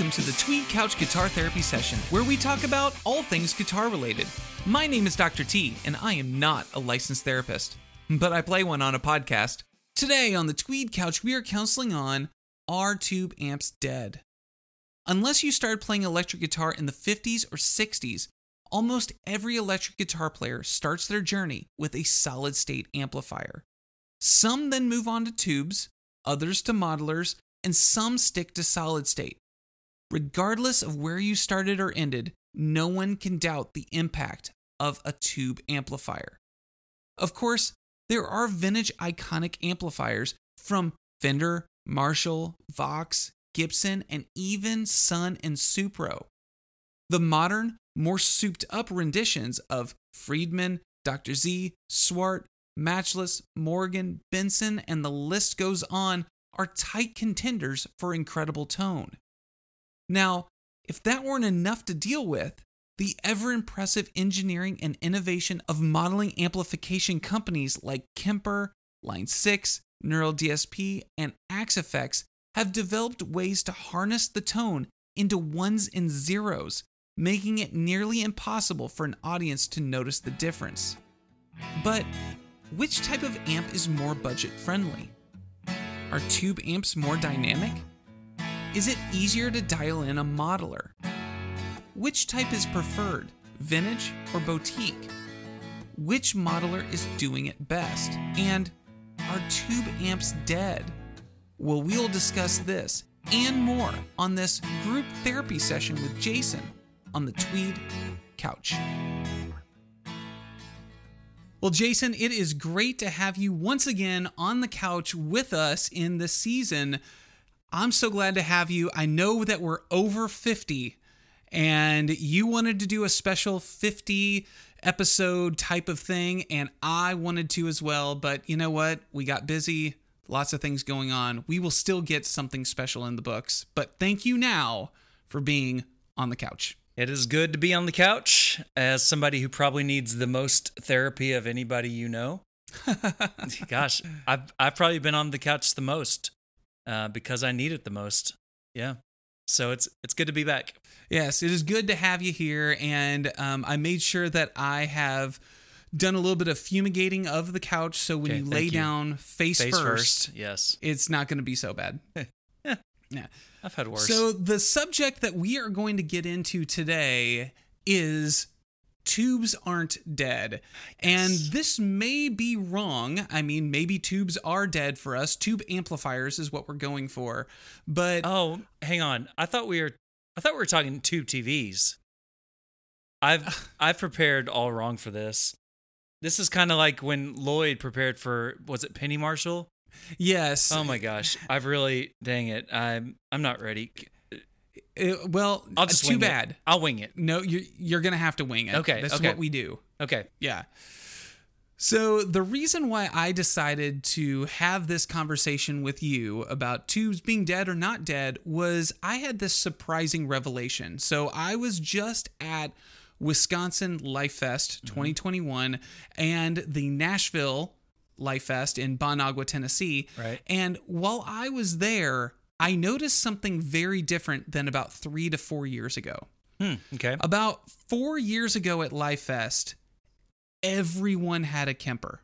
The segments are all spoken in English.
Welcome to the Tweed Couch Guitar Therapy Session, where we talk about all things guitar related. My name is Dr. T, and I am not a licensed therapist, but I play one on a podcast. Today on the Tweed Couch, we are counseling on Are Tube Amps Dead? Unless you started playing electric guitar in the 50s or 60s, almost every electric guitar player starts their journey with a solid state amplifier. Some then move on to tubes, others to modelers, and some stick to solid state. Regardless of where you started or ended, no one can doubt the impact of a tube amplifier. Of course, there are vintage iconic amplifiers from Fender, Marshall, Vox, Gibson, and even Sunn and Supro. The modern, more souped up renditions of Friedman, Dr. Z, Swart, Matchless, Morgan, Benson, and the list goes on are tight contenders for incredible tone. Now, if that weren't enough to deal with, the ever impressive engineering and innovation of modeling amplification companies like Kemper, Line 6, Neural DSP, and Axe-Fx have developed ways to harness the tone into ones and zeros, making it nearly impossible for an audience to notice the difference. But which type of amp is more budget friendly? Are tube amps more dynamic? Is it easier to dial in a modeler? Which type is preferred, vintage or boutique? Which modeler is doing it best? And are tube amps dead? Well, we'll discuss this and more on this group therapy session with Jason on the Tweed Couch. Well, Jason, it is great to have you once again on the couch with us in the season. I'm so glad to have you. I know that we're over 50 and you wanted to do a special 50 episode type of thing, and I wanted to as well. But you know what? We got busy, lots of things going on. We will still get something special in the books. But thank you now for being on the couch. It is good to be on the couch as somebody who probably needs the most therapy of anybody you know. Gosh, I've I've probably been on the couch the most uh, because I need it the most. Yeah, so it's it's good to be back. Yes, it is good to have you here, and um, I made sure that I have done a little bit of fumigating of the couch, so when Okay, you lay you. down face, Face first, first, yes. it's not going to be so bad. yeah. I've had worse. So the subject that we are going to get into today is tubes aren't dead. And this may be wrong. I mean, maybe tubes are dead for us. Tube amplifiers is what we're going for. But oh, hang on. I thought we were I thought we were talking tube TVs. I've I've prepared all wrong for this. This is kind of like when Lloyd prepared for was it Penny Marshall? yes. Oh my gosh, I've really dang it. I'm I'm not ready. Uh, well, I'll just too wing it. bad. I'll wing it. No, you're you're gonna have to wing it. Okay, that's okay. what we do. Okay. Yeah. So, the reason why I decided to have this conversation with you about tubes being dead or not dead was I had this surprising revelation. So, I was just at Wisconsin Lifest 2021 and the Nashville Lifest in Bon Aqua, Tennessee. Right. And while I was there, I noticed something very different than about three to four years ago. Hmm, okay. About four years ago at Lifest, everyone had a Kemper.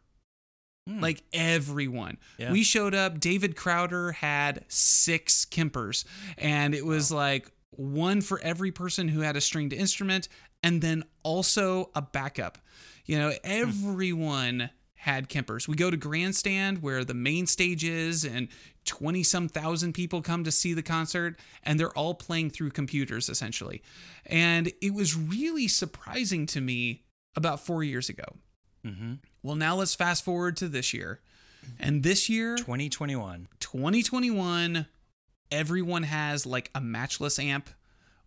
Like everyone. Yeah. We showed up. David Crowder had six Kempers, and it was like one for every person who had a stringed instrument, and then also a backup. You know, everyone had Kempers. We go to Grandstand where the main stage is, and 20 some thousand people come to see the concert, and they're all playing through computers essentially. And it was really surprising to me about four years ago. Mm-hmm. Well, now let's fast forward to this year. And this year, 2021. 2021, everyone has like a matchless amp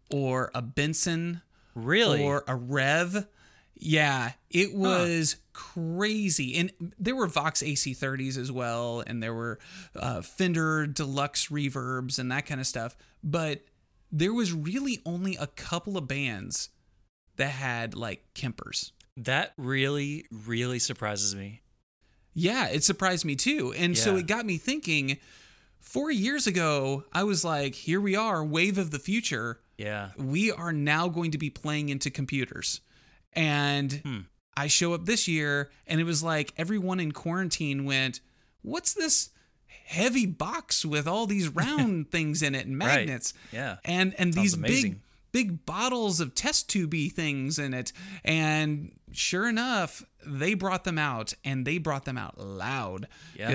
or a Benson Really? or a Revv. Yeah, it was crazy. And there were Vox AC30s as well, and there were uh, Fender Deluxe reverbs and that kind of stuff. But there was really only a couple of bands that had like Kempers. that really, really surprises me. Yeah, it surprised me too. And so it got me thinking four years ago, I was like, here we are, wave of the future. Yeah. We are now going to be playing into computers. And Hmm. I show up this year, and it was like everyone in quarantine went, What's this heavy box with all these round things in it and Right. magnets? Yeah. And and Sounds these amazing. big big bottles of test tubey things in it. And sure enough, they brought them out and they brought them out loud. Yeah.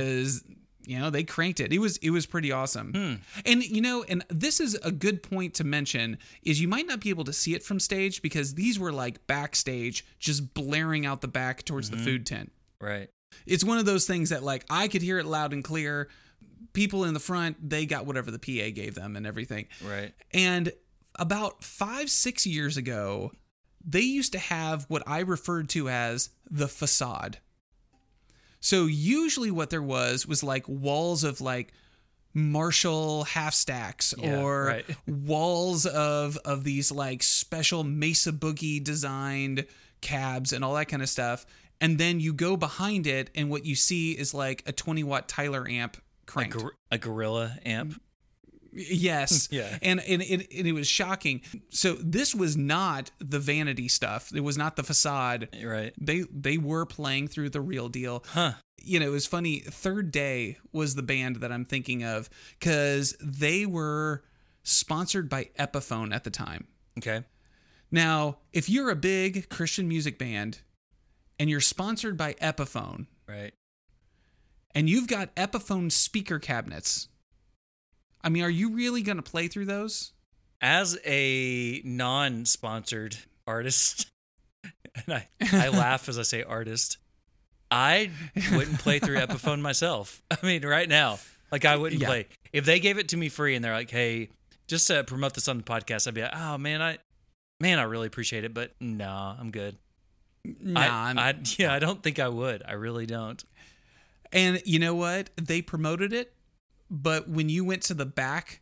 You know, they cranked it. It was it was pretty awesome. Hmm. And you know, and this is a good point to mention is you might not be able to see it from stage because these were like backstage just blaring out the back towards the mm-hmm. food tent. Right. It's one of those things that like I could hear it loud and clear. People in the front, they got whatever the PA gave them and everything. Right. And about five, six years ago, they used to have what I referred to as the facade. So usually what there was was like walls of like Marshall half stacks Yeah, or right. walls of of these like special Mesa Boogie designed cabs and all that kind of stuff. And then you go behind it and what you see is like a 20 watt Tyler amp A, gor- a gorilla amp. Yes. Yeah. And and it, and it was shocking. So this was not the vanity stuff. It was not the facade. Right. They they were playing through the real deal. Huh. You know, it was funny. Third Day was the band that I'm thinking of cuz they were sponsored by Epiphone at the time. Okay. Now, if you're a big Christian music band and you're sponsored by Epiphone Right. and you've got Epiphone speaker cabinets, I mean, are you really going to play through those? As a non-sponsored artist, and I, I laugh as I say artist, I wouldn't play through Epiphone myself. I mean, right now, like I wouldn't Yeah. play if they gave it to me free and they're like, "Hey, just to promote this on the podcast," I'd be like, "Oh man, I, man, I really appreciate it, but no, I'm good." Nah, I, I'm, I, yeah, I don't think I would. I really don't. And you know what? They promoted it, but when you went to the back,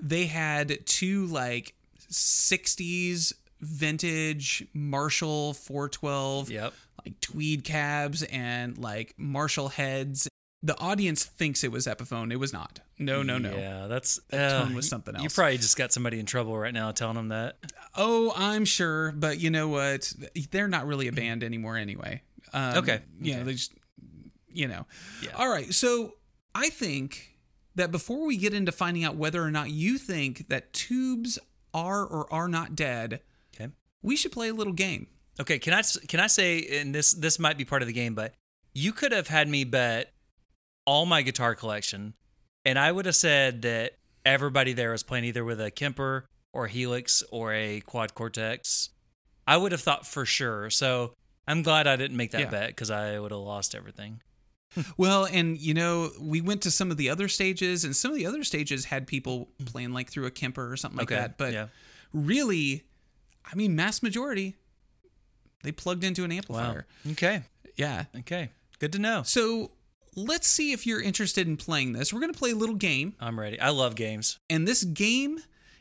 they had two like 60s vintage Marshall 412 Yep. like tweed cabs and like Marshall heads. The audience thinks it was Epiphone. It was not. No, no, no. Yeah, that's tone uh, was something else. You probably just got somebody in trouble right now telling them that. Oh, I'm sure, but you know what? They're not really a band anymore anyway. Um, Okay, Yeah, okay. they just, you know. Yeah. All right. So I think that before we get into finding out whether or not you think that tubes are or are not dead, Okay. we should play a little game. Okay, can I can I say and this this might be part of the game, but you could have had me bet all my guitar collection, and I would have said that everybody there was playing either with a Kemper or a Helix or a Quad Cortex. I would have thought for sure. So I'm glad I didn't make that Yeah. bet because I would have lost everything. Well, and you know, we went to some of the other stages, and some of the other stages had people playing like through a Kemper or something like Okay, that. But yeah. really, I mean, mass majority, they plugged into an Wow. amplifier. Okay. Yeah. Okay. Good to know. So let's see if you're interested in playing this. We're going to play a little game, I'm ready. I love games. and this game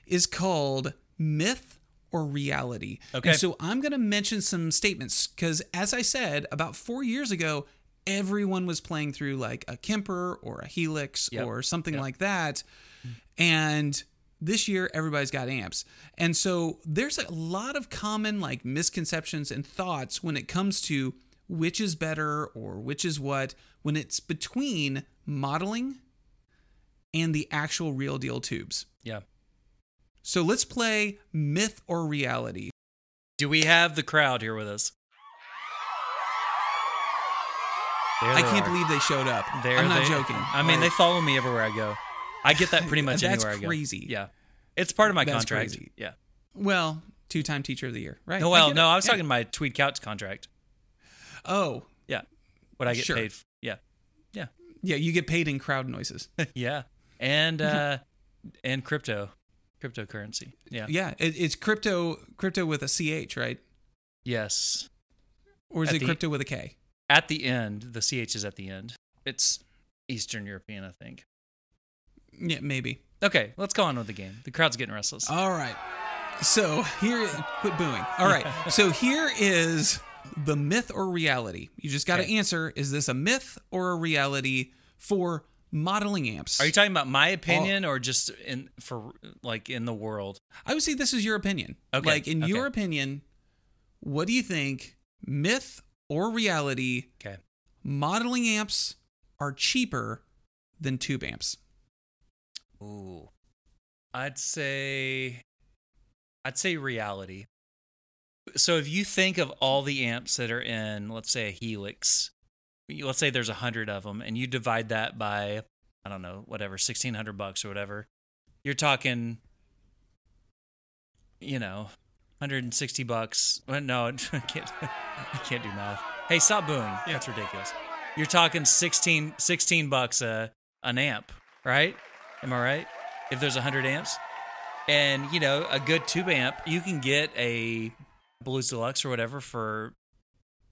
is called Myth or Reality. Okay. And so I'm going to mention some statements because, as I said, about four years ago, everyone was playing through like a Kemper or a Helix Yep. or something Yep. like that. And this year, everybody's got amps. And so there's a lot of common like misconceptions and thoughts when it comes to which is better or which is what when it's between modeling and the actual real deal tubes. Yeah. So let's play myth or reality. Do we have the crowd here with us? There I can't are. believe they showed up. There I'm not they- joking. I mean, they follow me everywhere I go. I get that pretty much That's anywhere I go. crazy. Yeah, it's part of my That's contract. crazy. Yeah. well, two-time teacher of the year, right? No, well, no, it. I was Yeah. talking my Tweed Couch contract. Oh, Yeah, what I get Sure. paid. f- Yeah, yeah, yeah, you get paid in crowd noises. yeah, and uh, and crypto, cryptocurrency. Yeah. yeah, it, it's crypto, crypto with a ch, right? Yes. Or is At it the- crypto with a k? At the end, the ch is at the end. It's Eastern European, I think. Yeah, maybe. Okay, let's go on with the game. The crowd's getting restless. All right. So here, quit booing. All right. So here is the myth or reality. You just got to Okay. answer: Is this a myth or a reality for modeling amps. Are you talking about my opinion or just in for like in the world? I would say this is your opinion. Okay, Like in your opinion, what do you think, myth or reality? Okay. Modeling amps are cheaper than tube amps. Ooh. I'd say I'd say reality. So if you think of all the amps that are in, let's say a Helix, let's say there's a hundred of them, and you divide that by, I don't know, whatever, sixteen hundred bucks or whatever, you're talking, you know, hundred and sixty bucks. Well, no, I can't. I can't do math. Hey, stop booing. That's ridiculous. You're talking 16, 16 bucks a an amp, right? Am I right? If there's 100 amps. And, you know, a good tube amp, you can get a Blues Deluxe or whatever for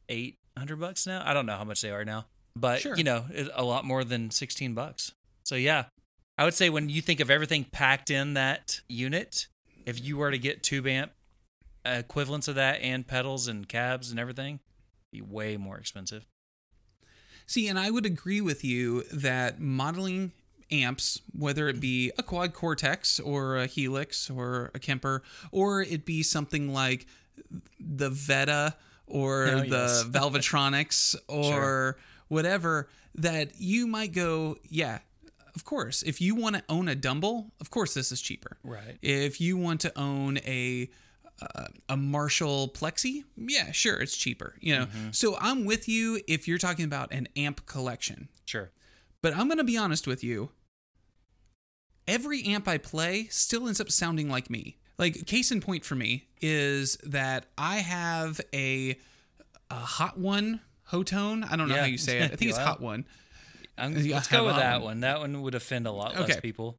800 bucks now. I don't know how much they are now. But, Sure. you know, a lot more than 16 bucks. So, yeah. I would say when you think of everything packed in that unit, if you were to get tube amp equivalents of that and pedals and cabs and everything, be way more expensive. See, and I would agree with you that modeling amps, whether it be a quad cortex or a helix or a Kemper, or it be something like the Vetta or Oh, the yes. Valvetronix or whatever, that you might go, yeah, of course. If you want to own a Dumble, of course this is cheaper. Right. If you want to own a uh, a Marshall Plexi, yeah, sure, it's cheaper. You know, so I'm with you if you're talking about an amp collection. Sure. But I'm gonna be honest with you. Every amp I play still ends up sounding like me. Like case in point for me is that I have a a hot one Hotone. I don't know Yeah. how you say it. I think it's hot one. I'm, let's go with that that one. one. That one would offend a lot less people.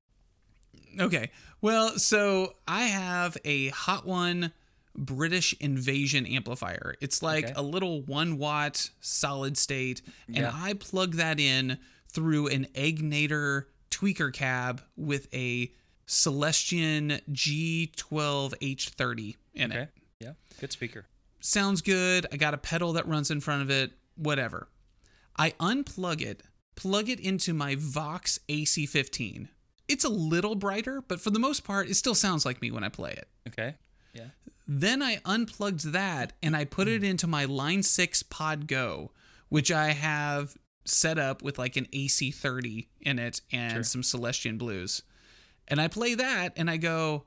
Okay. Well, so I have a Hot One British Invasion amplifier. It's like Okay. a little one watt solid state, and Yeah. I plug that in through an Egnater tweaker cab with a Celestion G12H30 in Okay. it. Yeah. Good speaker. Sounds good. I got a pedal that runs in front of it, whatever. I unplug it, plug it into my Vox AC15. It's a little brighter, but for the most part, it still sounds like me when I play it. Okay. Yeah. Then I unplugged that and I put it into my Line 6 Pod Go, which I have set up with like an AC30 in it and Sure. some Celestion Blues. And I play that and I go,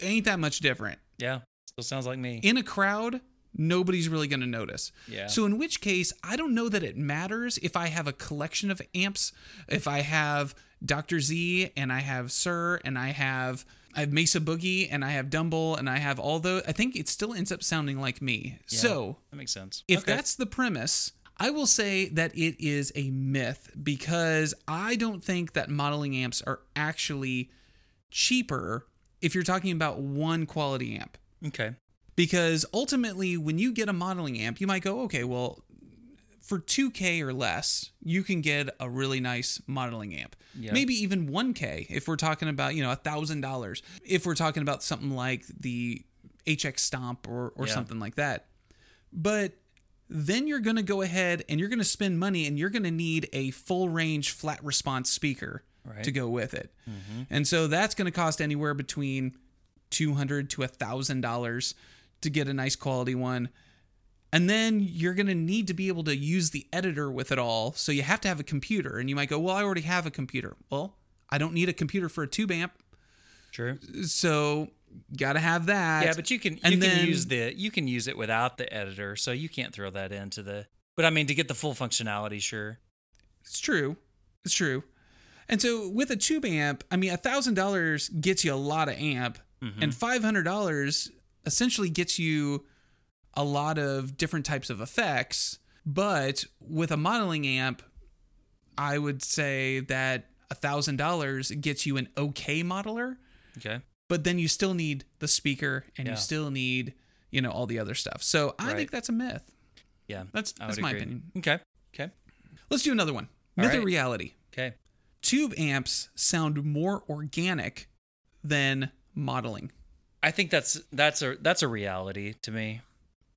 ain't that much different. Yeah. Still sounds like me. In a crowd, nobody's really going to notice. Yeah. So, in which case, I don't know that it matters if I have a collection of amps, if I have Dr. Z and I have Suhr and I have I have Mesa Boogie and I have Dumble and I have all those. I think it still ends up sounding like me. Yeah, So, that makes sense. if Okay. that's the premise, I will say that it is a myth because I don't think that modeling amps are actually cheaper if you're talking about one quality amp okay. Because ultimately when you get a modeling amp you might go okay well for 2k or less you can get a really nice modeling amp Yeah. maybe even 1k if we're talking about you know a thousand dollars if we're talking about something like the hx stomp or, or Yeah. something like that but then you're going to go ahead and you're going to spend money and you're going to need a full range flat response speaker Right. to go with it mm-hmm. and so that's going to cost anywhere between 200 to a thousand dollars to get a nice quality one and then you're going to need to be able to use the editor with it all so you have to have a computer and you might go well i already have a computer well i don't need a computer for a tube amp True. so gotta have that Yeah, but you can you And can then- use the you can use it without the editor, so you can't throw that into the. But I mean, to get the full functionality, sure. It's true. It's true. And so with a tube amp, I mean, a thousand dollars gets you a lot of amp, mm-hmm. and five hundred dollars essentially gets you a lot of different types of effects. But with a modeling amp, I would say that a thousand dollars gets you an okay modeler, Okay. but then you still need the speaker and Yeah. you still need you know all the other stuff. So I Right. think that's a myth. Yeah. That's that's my agree. opinion. Okay. Okay. Let's do another one. Myth or reality. Okay. tube amps sound more organic than modeling. I think that's that's a that's a reality to me.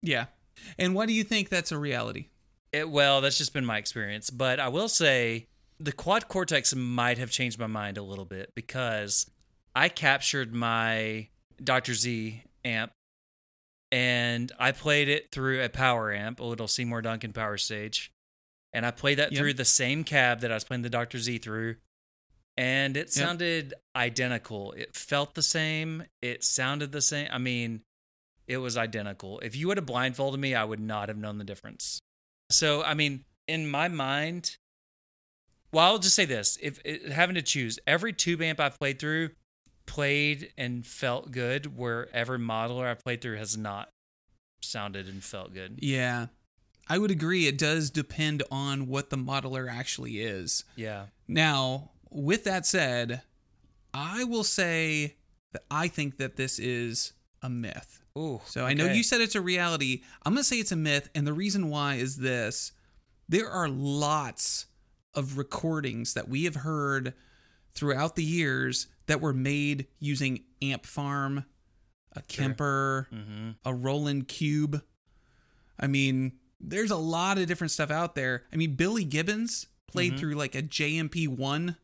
Yeah. And why do you think that's a reality? It, well, that's just been my experience, but I will say the quad cortex might have changed my mind a little bit because I captured my Dr. Z amp and I played it through a power amp, a little Seymour Duncan power stage. And I played that Yep. through the same cab that I was playing the Dr. Z through. And it sounded identical. It felt the same. It sounded the same. I mean, it was identical. If you would have blindfolded me, I would not have known the difference. So, I mean, in my mind, well, I'll just say this: if it, having to choose, every tube amp I've played through played and felt good, where every modeler I've played through has not sounded and felt good. Yeah. I would agree. It does depend on what the modeler actually is. Yeah, Now, with that said, I will say that I think that this is a myth. Ooh. So I know you said it's a reality. I'm going to say it's a myth. And the reason why is this there are lots of recordings that we have heard throughout the years that were made using Amp Farm, a Kemper, Mhm. a Roland Cube. I mean, there's a lot of different stuff out there. I mean, Billy Gibbons played through like a JMP1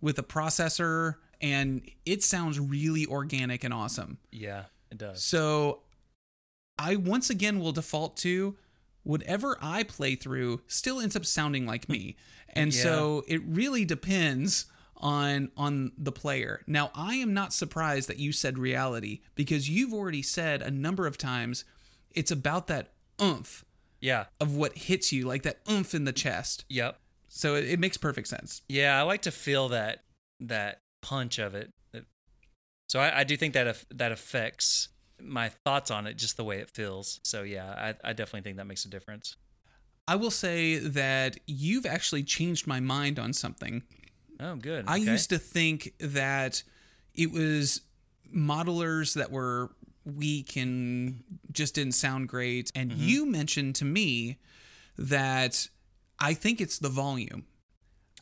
with a processor, and it sounds really organic and awesome. Yeah, it does. So I once again will default to whatever I play through still ends up sounding like me. And Yeah. so it really depends on on the player. Now I am not surprised that you said reality because you've already said a number of times it's about that oomph Yeah. of what hits you, like that oomph in the chest. Yep. So it, it makes perfect sense. Yeah, I like to feel that that punch of it. So I, I do think that that affects my thoughts on it, just the way it feels. So yeah, I, I definitely think that makes a difference. I will say that you've actually changed my mind on something. Oh, good. I Okay. used to think that it was modelers that were weak and just didn't sound great. And Mm-hmm. you mentioned to me that I think it's the volume.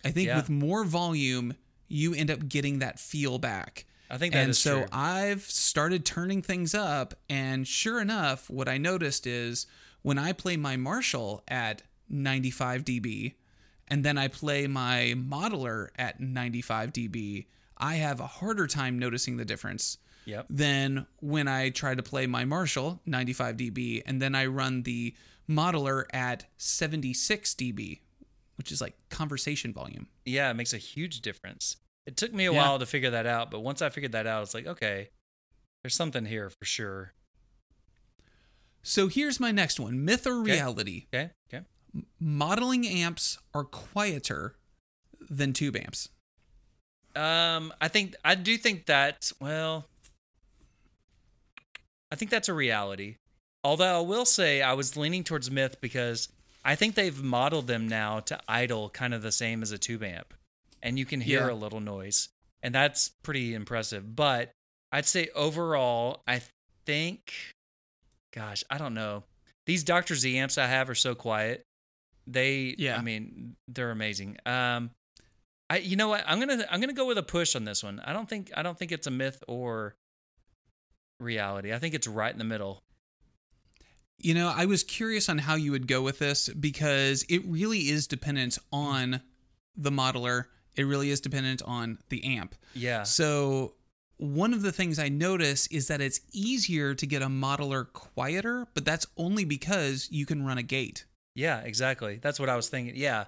I think Yeah. with more volume, you end up getting that feel back. I think that and so true. I've started turning things up, and sure enough, what I noticed is when I play my Marshall at 95 dB, and then I play my modeler at 95 dB, I have a harder time noticing the difference Yep. than when I try to play my Marshall 95 dB, and then I run the modeler at 76 dB, which is like conversation volume. Yeah, it makes a huge difference. It took me a Yeah. while to figure that out, but once I figured that out, it's like, okay, there's something here for sure. So here's my next one myth or Okay. reality. Okay. Okay. modeling amps are quieter than tube amps. Um, I think I do think that. Well, I think that's a reality. Although I will say I was leaning towards myth because I think they've modeled them now to idle kind of the same as a tube amp, and you can hear Yeah. a little noise, and that's pretty impressive. But I'd say overall, I think, gosh, I don't know. These Dr. Z amps I have are so quiet. They, Yeah. I mean, they're amazing. Um, I, you know what? I'm gonna, I'm gonna go with a push on this one. I don't think, I don't think it's a myth or reality. I think it's right in the middle. You know, I was curious on how you would go with this because it really is dependent on the modeler. It really is dependent on the amp. Yeah, So, one of the things I notice is that it's easier to get a modeler quieter, but that's only because you can run a gate. yeah, exactly. That's what I was thinking. Yeah,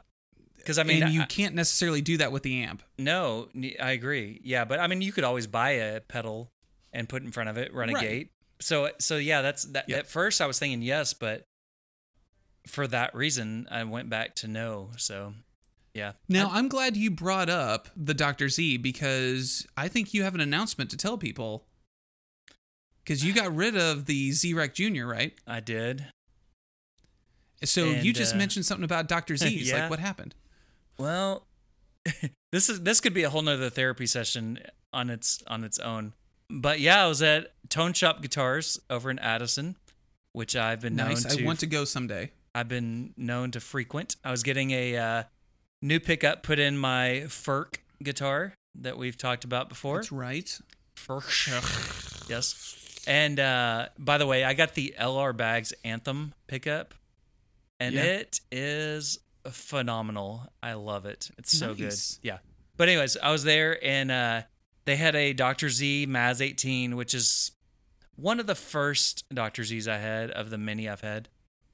because I mean, and you I- can't necessarily do that with the amp. no, I agree. Yeah, but I mean, you could always buy a pedal and put in front of it, run a Right. gate. So, so yeah, that's that. Yep. At first, I was thinking yes, but for that reason, I went back to no. So, yeah. Now, I'm glad you brought up the Dr. Z because I think you have an announcement to tell people. Because you got rid of the Z-Wreck Jr., right? I did. So you just uh, mentioned something about Dr. Z. Yeah. Like, what happened? Well, this is this could be a whole nother therapy session on its on its own. But yeah, I was at Tone Shop Guitars over in Addison, which I've been Nice. known to. I want to go someday. I've been known to frequent. I was getting a uh, new pickup put in my Ferk guitar that we've talked about before. That's right. Ferk. yes. And uh, by the way, I got the LR Baggs Anthem pickup, and Yeah. it is phenomenal. I love it. It's so Nice. good. Yeah. But anyways, I was there and uh, they had a Dr. Z Maz 18, which is one of the first Dr. Z's I had of the many I've had.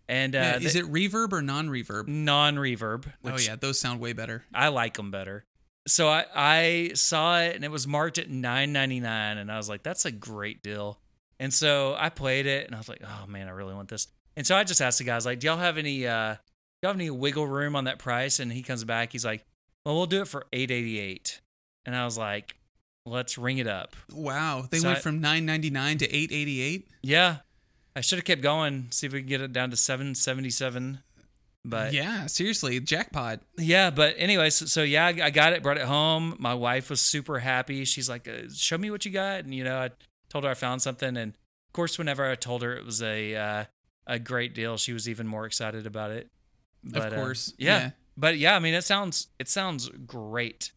And uh, Yeah, is they- it reverb or non-reverb? non-reverb? Oh yeah, those sound way better. I like them better. So I, I saw it and it was marked at nine ninety nine, and I was like, that's a great deal. And so I played it, and I was like, oh man, I really want this. And so I just asked the guys, like, do y'all have any, uh, do y'all have any wiggle room on that price? And he comes back, he's like, well, we'll do it for eight eighty eight. And I was like, let's ring it up. Wow, they So went I- from 9.99 to 8.88. Yeah, I should have kept going, see if we can get it down to seven seventy seven. But yeah, seriously, jackpot. Yeah, but anyways, so, so yeah, I I got it, brought it home. My wife was super happy. She's like, uh, "Show me what you got," and you know, I told her I found something, and of course, whenever I told her it was a uh, a great deal, she was even more excited about it. But, uh, course, yeah. yeah. But yeah, I mean, it sounds it sounds great.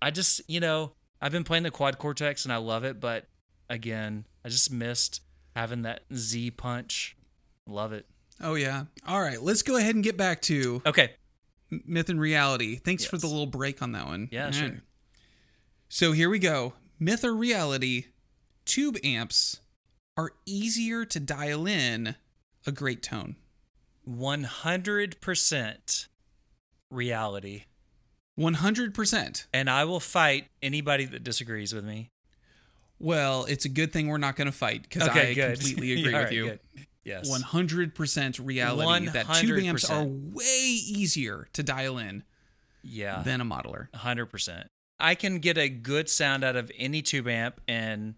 I just you know I've been playing the quad cortex and I love it, but again, I just missed having that Z punch. Love it. Oh yeah. All right, let's go ahead and get back to Okay. Myth and reality. Thanks for the little break on that one. Yeah, sure. So here we go. Myth or reality? Tube amps are easier to dial in a great tone. 100% reality. 100%. And I will fight anybody that disagrees with me. Well, it's a good thing we're not going to fight because I completely agree with right, you. good. Yes. 100% reality that tube amps are way easier to dial in yeah. than a modeler. 100%. I can get a good sound out of any tube amp in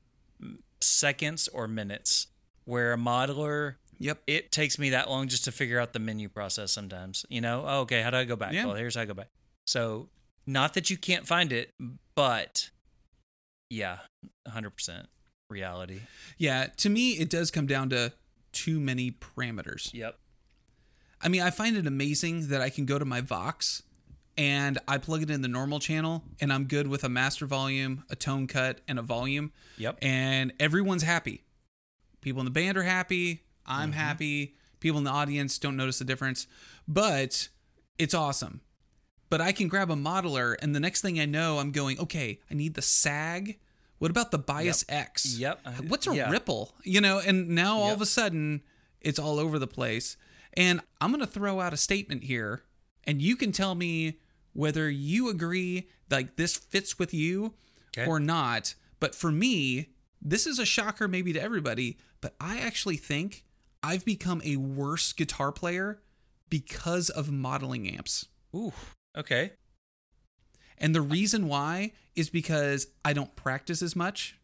seconds or minutes, where a modeler, Yep. it takes me that long just to figure out the menu process sometimes. You know, oh, okay, how do I go back? Yeah. Well, here's how I go back. So, not that you can't find it, but yeah, 100% reality. Yeah, to me, it does come down to too many parameters. Yep. I mean, I find it amazing that I can go to my Vox and I plug it in the normal channel and I'm good with a master volume, a tone cut, and a volume. Yep. And everyone's happy. People in the band are happy. I'm mm-hmm. happy. People in the audience don't notice the difference, but it's awesome. But I can grab a modeler and the next thing I know, I'm going, okay, I need the sag. What about the bias X? Yep. What's a Yeah. ripple? You know, and now all Yep. of a sudden it's all over the place. And I'm going to throw out a statement here and you can tell me whether you agree like this fits with you Okay. or not. But for me, this is a shocker maybe to everybody, but I actually think I've become a worse guitar player because of modeling amps. Ooh. Okay. And the reason why is because I don't practice as much.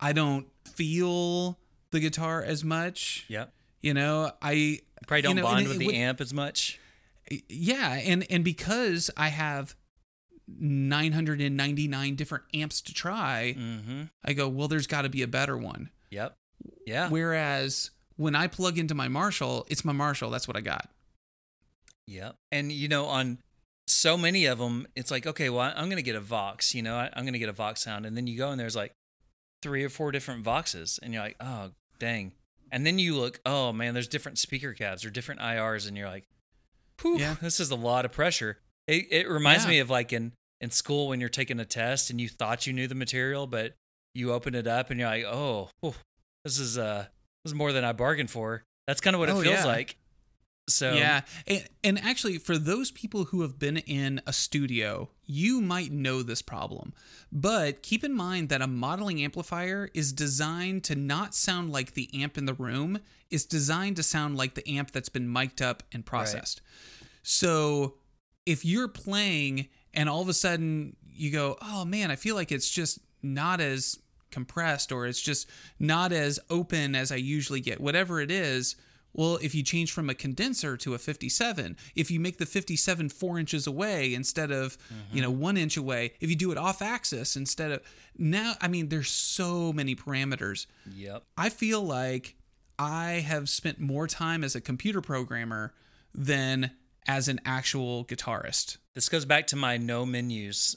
I don't feel the guitar as much. Yep. You know, I Probably don't you know, bond with it the would- amp as much. Yeah, and and because I have 999 different amps to try, Mm-hmm. I go, well, there's got to be a better one. Yep. Yeah. Whereas when I plug into my Marshall, it's my Marshall. That's what I got. Yep. And you know, on so many of them, it's like, okay, well, I'm going to get a Vox. You know, I, I'm going to get a Vox sound, and then you go and there's like three or four different Voxes, and you're like, oh, dang. And then you look, oh man, there's different speaker cabs or different IRs, and you're like, Yeah. this is a lot of pressure. It it reminds Yeah. me of like in in school when you're taking a test and you thought you knew the material, but you open it up and you're like, oh, whew, this is uh this is more than I bargained for. That's kind of what it Oh, feels yeah. like. So yeah, and, and actually, for those people who have been in a studio, you might know this problem. But keep in mind that a modeling amplifier is designed to not sound like the amp in the room. It's designed to sound like the amp that's been mic'd up and processed. So if you're playing and all of a sudden you go, oh man, I feel like it's just not as compressed or it's just not as open as I usually get, whatever it is. Well, if you change from a condenser to a 57, if you make the 57 four inches away instead of, you know, mm-hmm. one inch away, if you do it off axis instead of now, I mean, there's so many parameters. Yep. I feel like I have spent more time as a computer programmer than as an actual guitarist. This goes back to my no menus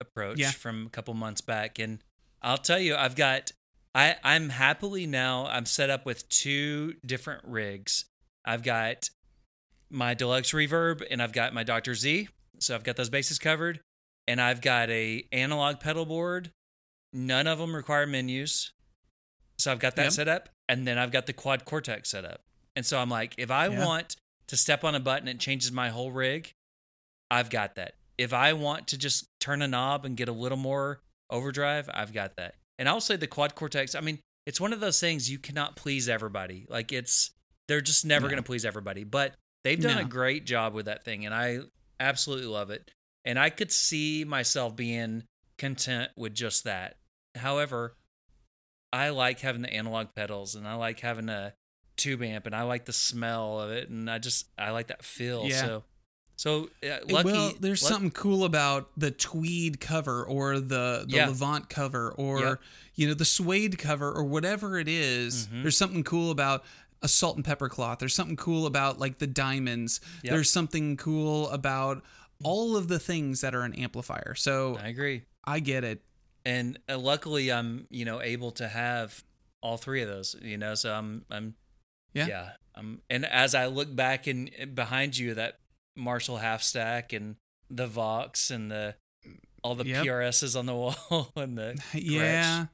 approach Yeah. from a couple months back. And I'll tell you, I've got I, I'm happily now I'm set up with two different rigs. I've got my deluxe reverb and I've got my Dr. Z. So I've got those bases covered. And I've got a analog pedal board. None of them require menus. So I've got that Yep. set up. And then I've got the quad cortex set up. And so I'm like, if I Yeah. want to step on a button, it changes my whole rig. I've got that. If I want to just turn a knob and get a little more overdrive, I've got that. And I'll say the quad cortex, I mean, it's one of those things you cannot please everybody. Like it's they're just never No. going to please everybody, but they've done a great job with that thing and I absolutely love it. And I could see myself being content with just that. However, I like having the analog pedals and I like having a tube amp and I like the smell of it and I just I like that feel. Yeah. So so uh, lucky well, there's luck- something cool about the tweed cover or the, the Yeah. Levant cover or Yep. you know the suede cover or whatever it is. Mhm. There's something cool about a salt and pepper cloth. There's something cool about like the diamonds. Yep. There's something cool about all of the things that are an amplifier. So I agree. I get it. and uh, luckily i'm you know able to have all three of those you know so i'm i'm Yeah. yeah um and as i look back and behind you that marshall half stack and the vox and the all the Yep. prs's on the wall and the Yeah.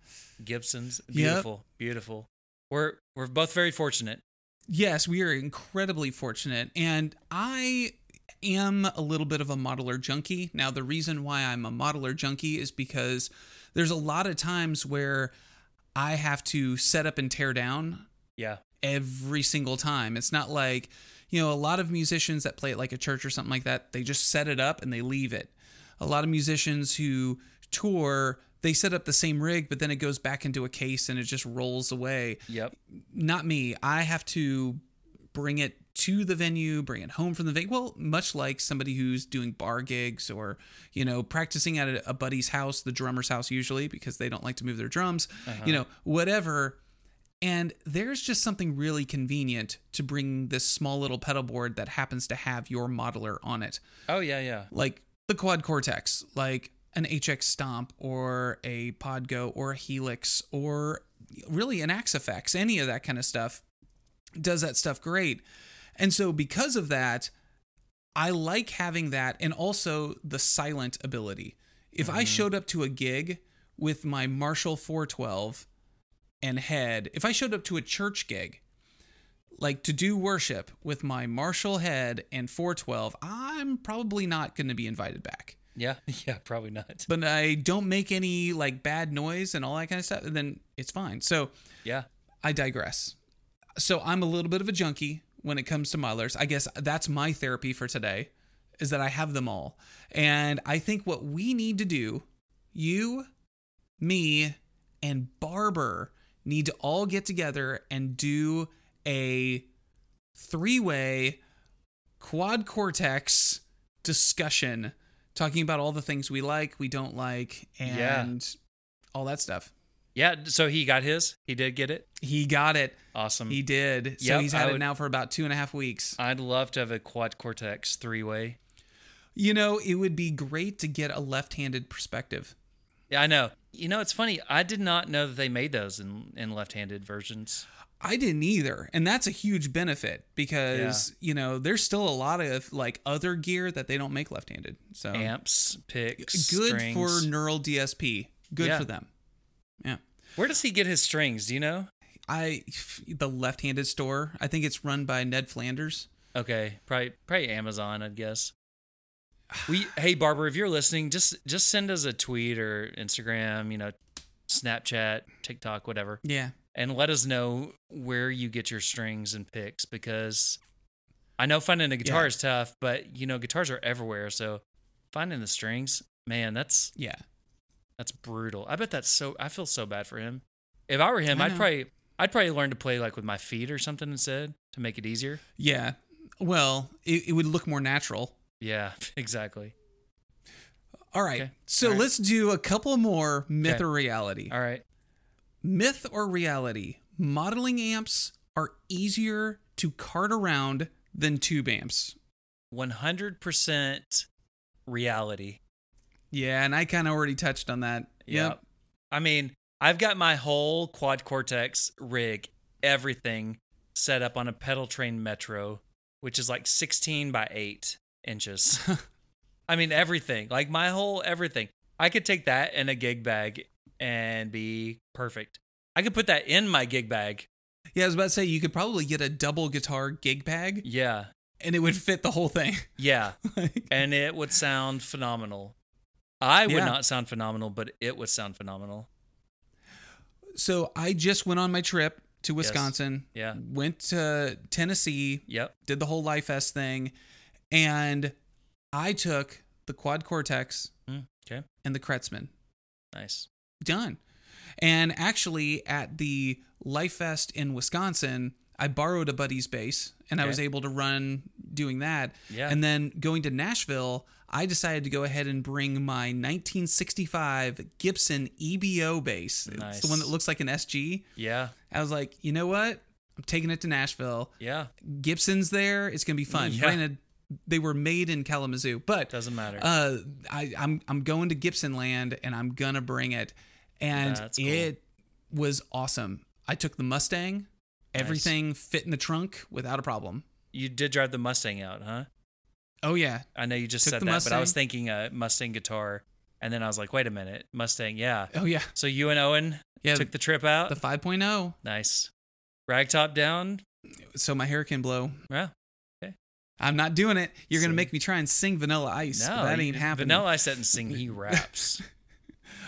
gibsons Yep. beautiful beautiful we're we're both very fortunate Yes, we are incredibly fortunate. And I am a little bit of a modeler junkie. Now, the reason why I'm a modeler junkie is because there's a lot of times where I have to set up and tear down yeah every single time. It's not like, you know, a lot of musicians that play it like a church or something like that, they just set it up and they leave it. A lot of musicians who tour, they set up the same rig, but then it goes back into a case and it just rolls away yep not me. I have to bring it to the venue, bring it home from the venue. Well, much like somebody who's doing bar gigs or, you know, practicing at a, a buddy's house, the drummer's house usually, because they don't like to move their drums, uh-huh. you know, whatever. And there's just something really convenient to bring this small little pedal board that happens to have your modeler on it oh yeah yeah like the quad cortex, like an HX Stomp or a Pod Go or a Helix or really an Axe-Fx, any of that kind of stuff does that stuff great. And so because of that, I like having that and also the silent ability. If I mm-hmm. showed up to a gig with my Marshall 412 and head, if I showed up to a church gig, like to do worship with my Marshall head and 412, I'm probably not going to be invited back. yeah yeah probably not But I don't make any like bad noise and all that kind of stuff, then it's fine. So yeah I digress. So I'm a little bit of a junkie when it comes to modelers. I guess that's my therapy for today is that I have them all. And I think what we need to do, you, me, and Barber need to all get together and do a three-way quad cortex discussion talking about all the things we like, we don't like, Yeah. and all that stuff. yeah so he got his he did get it He got it. awesome He did. So Yep, he's I had it now for about two and a half weeks. i'd love to have a quad cortex three way You know, it would be great to get a left handed perspective. Yeah, I know. You know, it's funny. I did not know that they made those in, in left-handed versions. I didn't either. And that's a huge benefit because, you know, there's still a lot of like other gear that they don't make left handed. So Amps, picks, good strings. for neural DSP. Good Yeah. for them. Yeah. Where does he get his strings? Do you know? I, the left handed store, I think it's run by Ned Flanders. Okay, probably probably Amazon, I'd guess. We hey Barber, if you're listening, just just send us a tweet or Instagram, you know, Snapchat, TikTok, whatever, Yeah. and let us know where you get your strings and picks because I know finding a guitar Yeah. is tough, but you know, guitars are everywhere, so finding the strings, man, that's Yeah. That's brutal. I bet that's so. I feel so bad for him. If I were him, I I'd know. probably I'd probably learn to play like with my feet or something instead to make it easier. Yeah. Well, it, it would look more natural. Yeah, exactly. All right. Okay. So All right. let's do a couple more myth Okay. or reality. All right. Myth or reality? Modeling amps are easier to cart around than tube amps. One hundred percent reality. Yeah, and I kind of already touched on that. Yep. I mean, I've got my whole quad cortex rig, everything set up on a pedal train metro which is like 16 by 8 inches. I mean, everything, like my whole everything. I could take that in a gig bag and be perfect. I could put that in my gig bag. Yeah, I was about to say you could probably get a double guitar gig bag Yeah. and it would fit the whole thing. Yeah. Like- And it would sound phenomenal. I would Yeah. not sound phenomenal, but it would sound phenomenal. so I just went on my trip to Wisconsin. Yeah. Went to Tennessee, Yep. did the whole Lifest thing, and I took the Quad Cortex Mm, okay. and the Kretzmann. Nice. Done. And actually, at the Lifest in Wisconsin, I borrowed a buddy's bass and I was able to run doing that. Yeah. And then going to Nashville, I decided to go ahead and bring my 1965 Gibson EB-0 bass. Nice. It's the one that looks like an SG. Yeah. I was like, you know what? I'm taking it to Nashville. Yeah. Gibson's there. It's gonna be fun. Yeah. Granted, they were made in Kalamazoo, but Doesn't matter. uh, I, I'm I'm going to Gibson Land and I'm gonna bring it, and That's cool. it was awesome. I took the Mustang, everything fit in the trunk without a problem. you did drive the Mustang out, huh? Oh yeah, I know you just Took said that, but I was thinking a Mustang guitar, and then I was like, wait a minute, Mustang, yeah. oh yeah, So you and Owen yeah. took the trip out. the 5.0. nice. Ragtop down. So my hair can blow. Yeah. I'm not doing it. You're gonna make me try and sing Vanilla Ice. No, that ain't happening. Vanilla Ice didn't sing. He raps.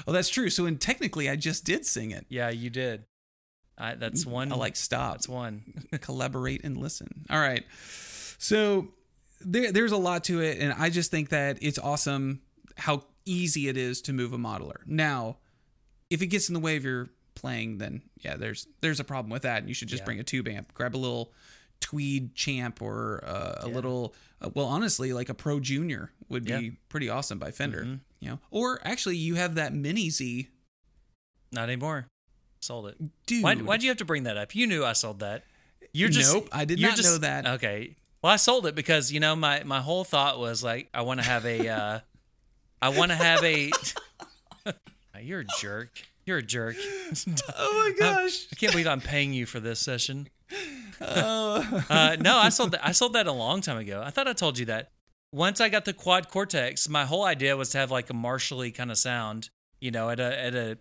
Oh, that's true. So, and technically, I just did sing it. yeah, you did. I, that's mm, one. I like stop. That's one. collaborate and listen. All right. So there, there's a lot to it, and I just think that it's awesome how easy it is to move a modeler. Now, if it gets in the way of your playing, then yeah, there's there's a problem with that, and you should just Yeah. bring a tube amp, grab a little tweed champ or uh, a Yeah. little uh, well honestly like a pro junior would be Yeah. pretty awesome by fender Mhm. you know or actually you have that mini z Not anymore. Sold it. dude Why, why'd you have to bring that up? You knew I sold that. You're just. Nope, I did not just- know that. Okay. Well, I sold it because you know my my whole thought was like I want to have a. Uh, I want to have a. You're a jerk. You're a jerk. oh my gosh I can't believe I'm paying you for this session. Uh, no, I sold that. I sold that a long time ago. I thought I told you that. Once I got the quad cortex, my whole idea was to have like a Marshally kind of sound, you know, at a at a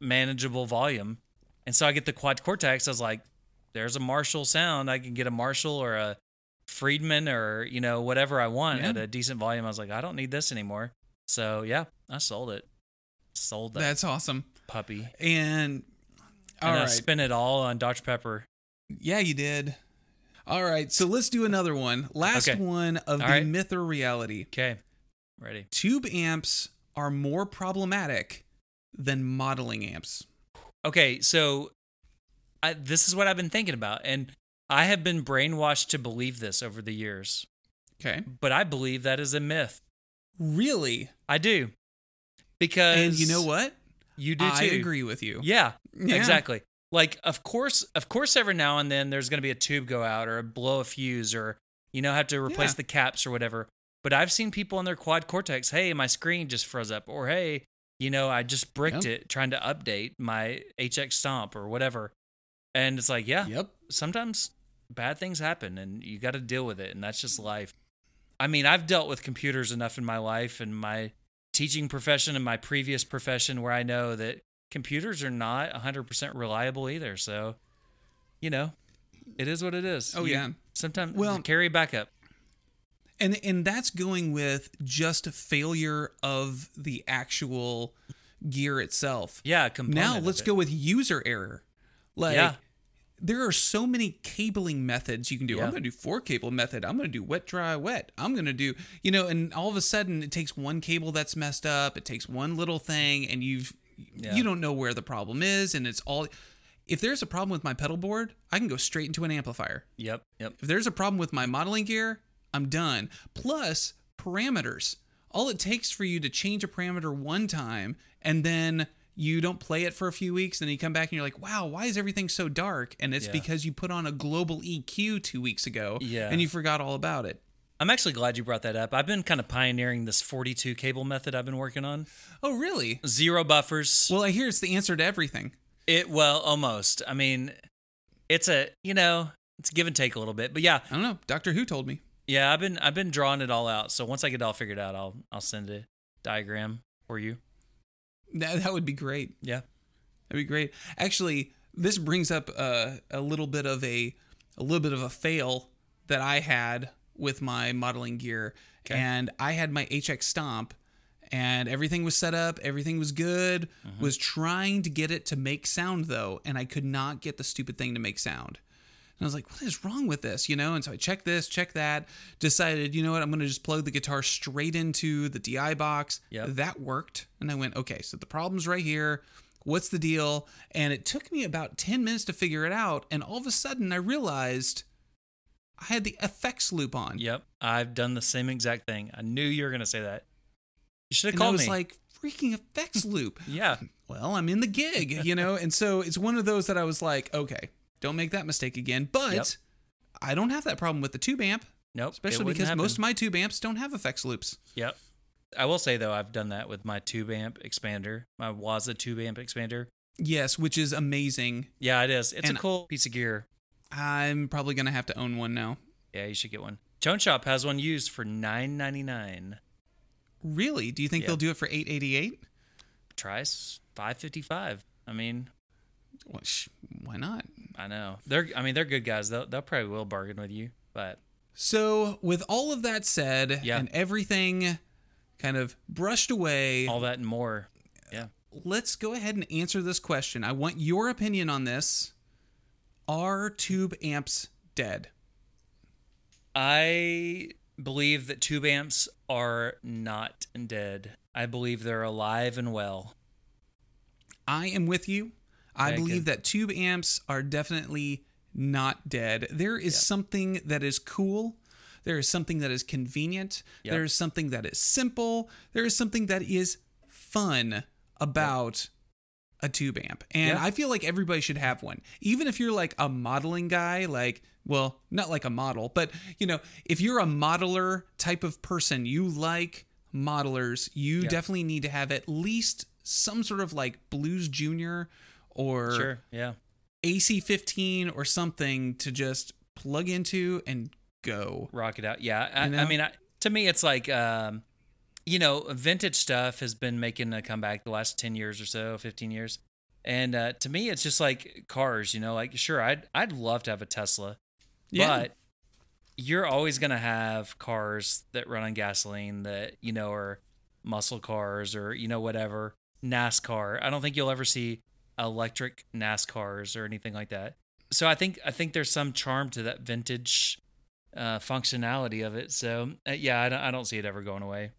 manageable volume. And so I get the quad cortex. I was like, "There's a Marshall sound. I can get a Marshall or a Friedman or you know whatever I want Yeah. at a decent volume." I was like, "I don't need this anymore." So yeah, I sold it. Sold that that's awesome puppy. and all and I right spent it all on Dr Pepper. Yeah, you did. All right, so let's do another one. Last Okay. one of All the right. myth or reality. Okay, ready. Tube amps are more problematic than modeling amps. Okay, so I, this is what I've been thinking about, and I have been brainwashed to believe this over the years, Okay. but I believe that is a myth. Really? I do, because And you know what? You do too. I agree with you. Yeah, Yeah. exactly. Like, of course, of course, every now and then there's going to be a tube go out or a blow a fuse or you know have to replace Yeah. the caps or whatever. But I've seen people on their quad cortex. Hey, my screen just froze up, or hey, you know, I just bricked Yep. it trying to update my HX Stomp or whatever. And it's like, yeah, Yep. sometimes bad things happen and you got to deal with it and that's just life. I mean, I've dealt with computers enough in my life and my teaching profession and my previous profession where I know that computers are not 100% reliable either. So, you know, it is what it is. Oh, You- yeah. Sometimes Well- carry backup. And and that's going with just failure of the actual gear itself. Yeah, Now let's go with user error. Like Yeah. there are so many cabling methods you can do. Yeah. I'm going to do four cable method. I'm going to do wet dry wet. I'm going to do, you know, and all of a sudden it takes one cable that's messed up, it takes one little thing and you've Yeah. you don't know where the problem is and it's all if there's a problem with my pedal board, I can go straight into an amplifier. Yep, yep. If there's a problem with my modeling gear, I'm done. Plus, parameters. All it takes for you to change a parameter one time and then you don't play it for a few weeks and then you come back and you're like, wow, why is everything so dark? And it's Yeah. because you put on a global EQ two weeks ago Yeah. and you forgot all about it. I'm actually glad you brought that up. I've been kind of pioneering this 42 cable method I've been working on. Oh, really? Zero buffers. Well, I hear it's the answer to everything. It well, almost. I mean, it's a you know it's give and take a little bit. But yeah, I don't know. Doctor Who told me. yeah, I've been I've been drawing it all out. So once I get it all figured out, I'll I'll send a diagram for you. That, that would be great. Yeah. That'd be great. Actually, this brings up uh, a little bit of a a little bit of a fail that I had with my modeling gear. Okay. And I had my HX Stomp and everything was set up, everything was good. Mm-hmm. Was trying to get it to make sound though, and I could not get the stupid thing to make sound. And I was like, what is wrong with this? You know? And so I checked this, checked that, decided, you know what, I'm going to just plug the guitar straight into the DI box. Yep. That worked. And I went, okay, so the problem's right here. What's the deal? And it took me about 10 minutes to figure it out. And all of a sudden, I realized I had the effects loop on. Yep. I've done the same exact thing. I knew you were gonna say that. You should have And I called was me. like, freaking effects loop. yeah. well, I'm in the gig, you know? and so it's one of those that I was like, okay, don't make that mistake again. But Yep. I don't have that problem with the tube amp, Nope. especially because happen. most of my tube amps don't have effects loops. Yep. I will say though, I've done that with my tube amp expander, my Waza tube amp expander. Yes, which is amazing. Yeah, it is. It's And- a cool piece of gear. I'm probably going to have to own one now. Yeah, you should get one. Tone Shop has one used for nine ninety nine. Really? Do you think Yeah. they'll do it for 888? Try five fifty five. I mean, Well, sh- why not? I know they're. I mean, they're good guys. They'll they'll probably will bargain with you, but So, with all of that said Yeah. and everything kind of brushed away, all that and more. Yeah. let's go ahead and answer this question. I want your opinion on this. Are tube amps dead? I believe that tube amps are not dead. I believe they're alive and well. I am with you. I believe that tube amps are definitely not dead. There is something that is cool. There is something that is convenient. Yep. There is something that is simple. There is something that is fun about a tube amp. And Yeah. I feel like everybody should have one. Even if you're like a modeling guy, like, well, not like a model, but you know, if you're a modeler type of person, you like modelers, you Yeah. definitely need to have at least some sort of like Blues Junior or Sure. Yeah. AC15 or something to just plug into and go. rock it out. Yeah, I, You I mean, I, to me, it's like, um, you know, vintage stuff has been making a comeback the last ten years or so, fifteen years, and uh, to me, it's just like cars. You know, like sure, I'd I'd love to have a Tesla, Yeah. but you're always gonna have cars that run on gasoline that you know are muscle cars or you know whatever NASCAR. I don't think you'll ever see electric NASCARs or anything like that. So I think I think there's some charm to that vintage uh, functionality of it. So uh, yeah, I don't, I don't see it ever going away.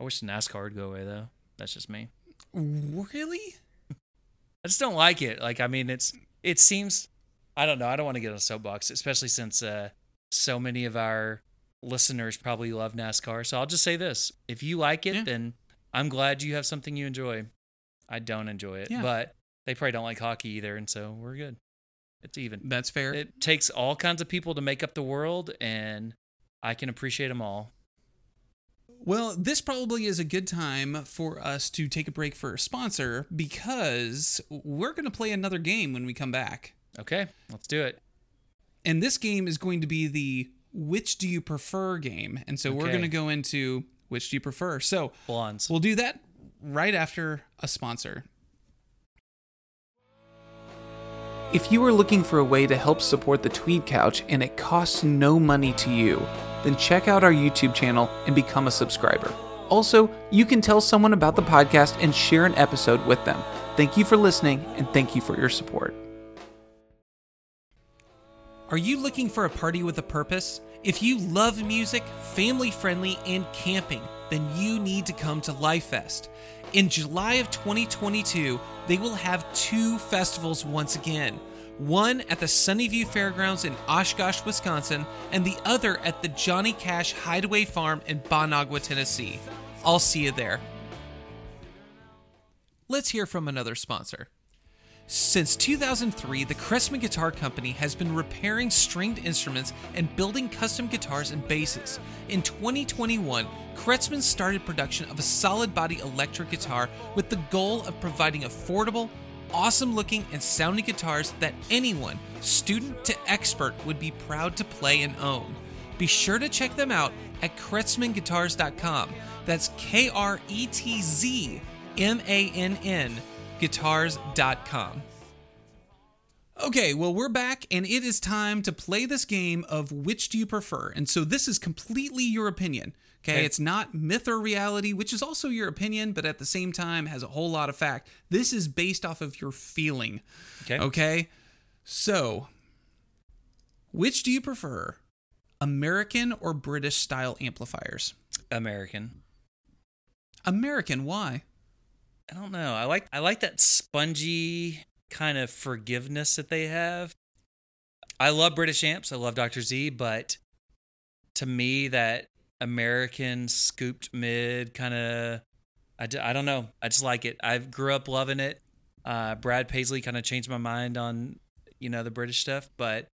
I wish NASCAR would go away though. That's just me. Really? I just don't like it. Like I mean, it's it seems I don't know. I don't want to get on a soapbox, especially since uh, so many of our listeners probably love NASCAR. So I'll just say this: if you like it, Yeah. then I'm glad you have something you enjoy. I don't enjoy it, Yeah. but they probably don't like hockey either, and so we're good. It's even. That's fair. It takes all kinds of people to make up the world, and I can appreciate them all. Well, this probably is a good time for us to take a break for a sponsor because we're going to play another game when we come back. Okay, let's do it. And this game is going to be the which do you prefer game. And so we're going to go into which do you prefer. So Blondes. we'll do that right after a sponsor. If you are looking for a way to help support the Tweed Couch and it costs no money to you, then check out our YouTube channel and become a subscriber. Also, you can tell someone about the podcast and share an episode with them. Thank you for listening and thank you for your support. Are you looking for a party with a purpose? If you love music, family friendly, and camping, then you need to come to Lifest. In July of 2022, they will have two festivals once again. One at the Sunnyview Fairgrounds in Oshkosh, Wisconsin, and the other at the Johnny Cash Hideaway Farm in Bon Aqua, Tennessee. I'll see you there. Let's hear from another sponsor. Since 2003, the Kretzmann Guitar Company has been repairing stringed instruments and building custom guitars and basses. In 2021, Kretzmann started production of a solid body electric guitar with the goal of providing affordable, awesome looking and sounding guitars that anyone, student to expert, would be proud to play and own. Be sure to check them out at kretzmannguitars.com. That's K R E T Z M A N N guitars.com. Okay, well, we're back, and it is time to play this game of which do you prefer. And so this is completely your opinion. Okay? Okay. it's not myth or reality, which is also your opinion, but at the same time has a whole lot of fact. This is based off of your feeling. Okay. Okay, so which do you prefer, American or British style amplifiers? American. American, why? I don't know. I like I like that spongy kind of forgiveness that they have. I love British amps. I love Dr. Z, but to me that American scooped mid kind of I, d- I don't know. I just like it. I grew up loving it. Uh, Brad Paisley kind of changed my mind on you know the British stuff, but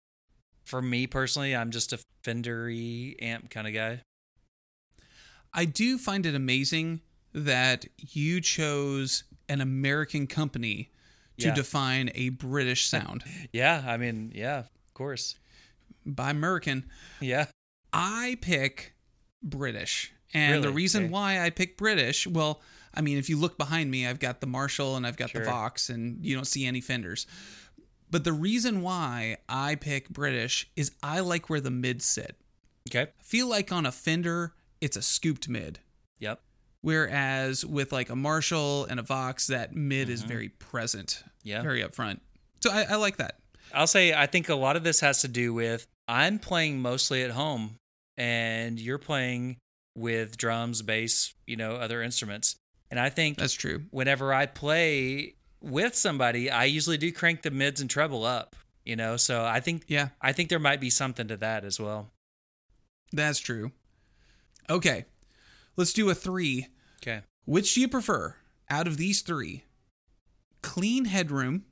for me personally, I'm just a Fendery amp kind of guy. I do find it amazing that you chose an American company to Yeah. define a British sound. Yeah, I mean, yeah, of course. By American, Yeah. I pick British. And the reason Okay. why I pick British, well, I mean, if you look behind me, I've got the Marshall and I've got Sure. the Vox, and you don't see any fenders. But the reason why I pick British is I like where the mids sit. Okay. I feel like on a Fender, it's a scooped mid. Yep. Whereas with like a Marshall and a Vox, that mid is very present, Mm-hmm. Yeah. very upfront. So I, I like that. I'll say I think a lot of this has to do with I'm playing mostly at home and you're playing with drums, bass, you know, other instruments. And I think That's true. whenever I play with somebody, I usually do crank the mids and treble up, you know. So I think Yeah, I think there might be something to that as well. that's true. Okay, let's do a three. Okay. Which do you prefer out of these three? Clean headroom,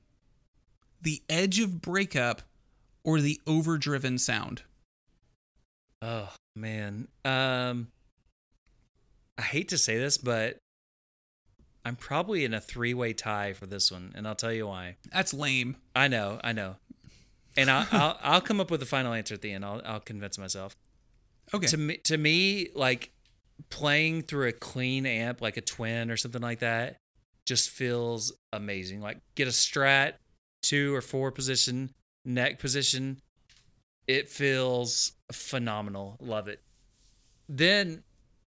the edge of breakup, or the overdriven sound? Oh man. Um I hate to say this, but I'm probably in a three-way tie for this one, and I'll tell you why. That's lame. I know, I know. And I'll, I'll I'll come up with a final answer at the end. I'll I'll convince myself. Okay. To me, to me, like playing through a clean amp, like a twin or something like that, just feels amazing. Like get a Strat, two or four position, neck position. It feels phenomenal. Love it. Then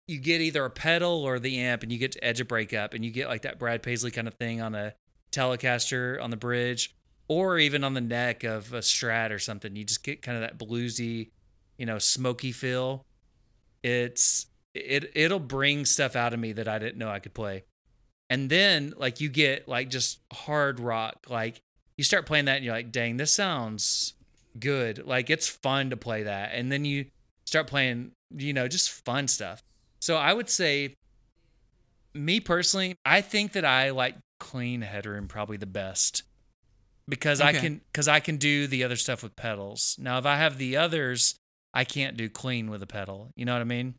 you get either a pedal or the amp, and you get to edge a breakup, and you get like that Brad Paisley kind of thing on a Telecaster on the bridge, or even on the neck of a Strat or something. You just get kind of that bluesy, you know, smoky feel. It's it it'll bring stuff out of me that I didn't know I could play. And then like you get like just hard rock, like you start playing that and you're like, dang, this sounds good. Like it's fun to play that. And then you start playing, you know, just fun stuff. So I would say me personally, I think that I like clean headroom probably the best because I can because I can do the other stuff with pedals. Now if I have the others, I can't do clean with a pedal. You know what I mean?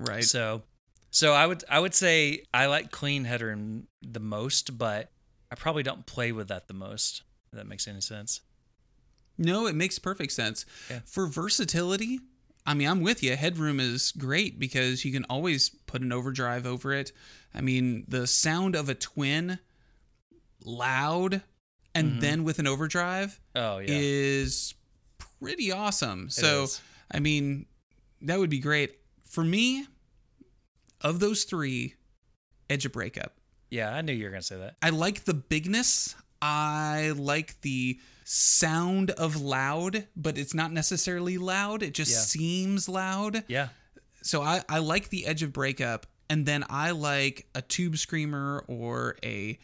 Right. So so I would I would say I like clean headroom the most, but I probably don't play with that the most. If that makes any sense. No, it makes perfect sense. Yeah. For versatility, I mean, I'm with you. Headroom is great because you can always put an overdrive over it. I mean, the sound of a twin loud and Mhm. then with an overdrive Oh yeah. is pretty awesome. So, is. I mean, that would be great. For me, of those three, Edge of Breakup. yeah, I knew you were gonna say that. I like the bigness. I like the sound of loud, but it's not necessarily loud. It just Yeah. seems loud. Yeah. So I, I like the edge of breakup, and then I like a tube screamer or a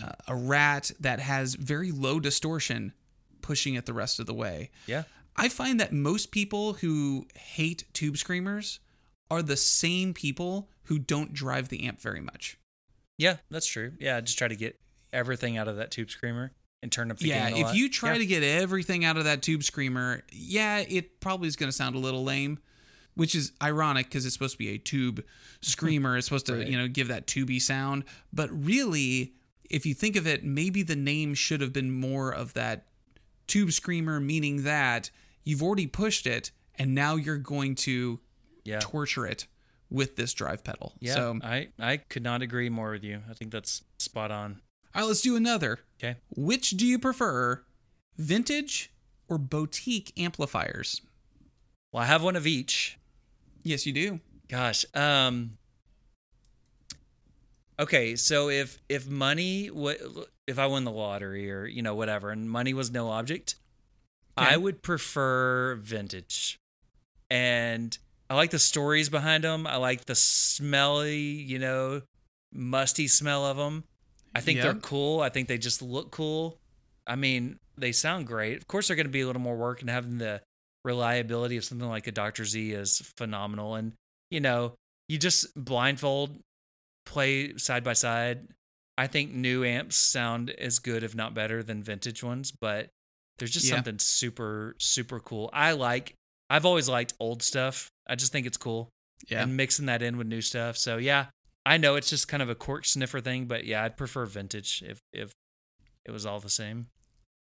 uh, a rat that has very low distortion, pushing it the rest of the way. Yeah. I find that most people who hate tube screamers are the same people who don't drive the amp very much. Yeah, that's true. Yeah, just try to get everything out of that tube screamer and turn up the yeah, gain a if you try Yeah. to get everything out of that tube screamer, yeah, it probably is going to sound a little lame, which is ironic because it's supposed to be a tube screamer. It's supposed to, Right. you know, give that tubey sound, but really, if you think of it, maybe the name should have been more of that tube screamer, meaning that you've already pushed it and now you're going to Yeah. torture it with this drive pedal. Yeah. So, I I could not agree more with you. I think that's spot on. all right, let's do another. Okay. Which do you prefer, vintage or boutique amplifiers? Well, I have one of each. Yes, you do. Gosh. Um Okay, so if if money w- if I won the lottery or you know whatever and money was no object, Okay. I would prefer vintage. And I like the stories behind them. I like the smelly, you know, musty smell of them. I think they're cool. I think they just look cool. I mean, they sound great. Of course, they're going to be a little more work, and having the reliability of something like a Dr. Z is phenomenal. And, you know, you just blindfold, play side by side. I think new amps sound as good, if not better, than vintage ones, but there's just Yeah. something super, super cool. I like, I've always liked old stuff. I just think it's cool Yeah. and mixing that in with new stuff. So yeah, I know it's just kind of a cork sniffer thing, but yeah, I'd prefer vintage if if it was all the same.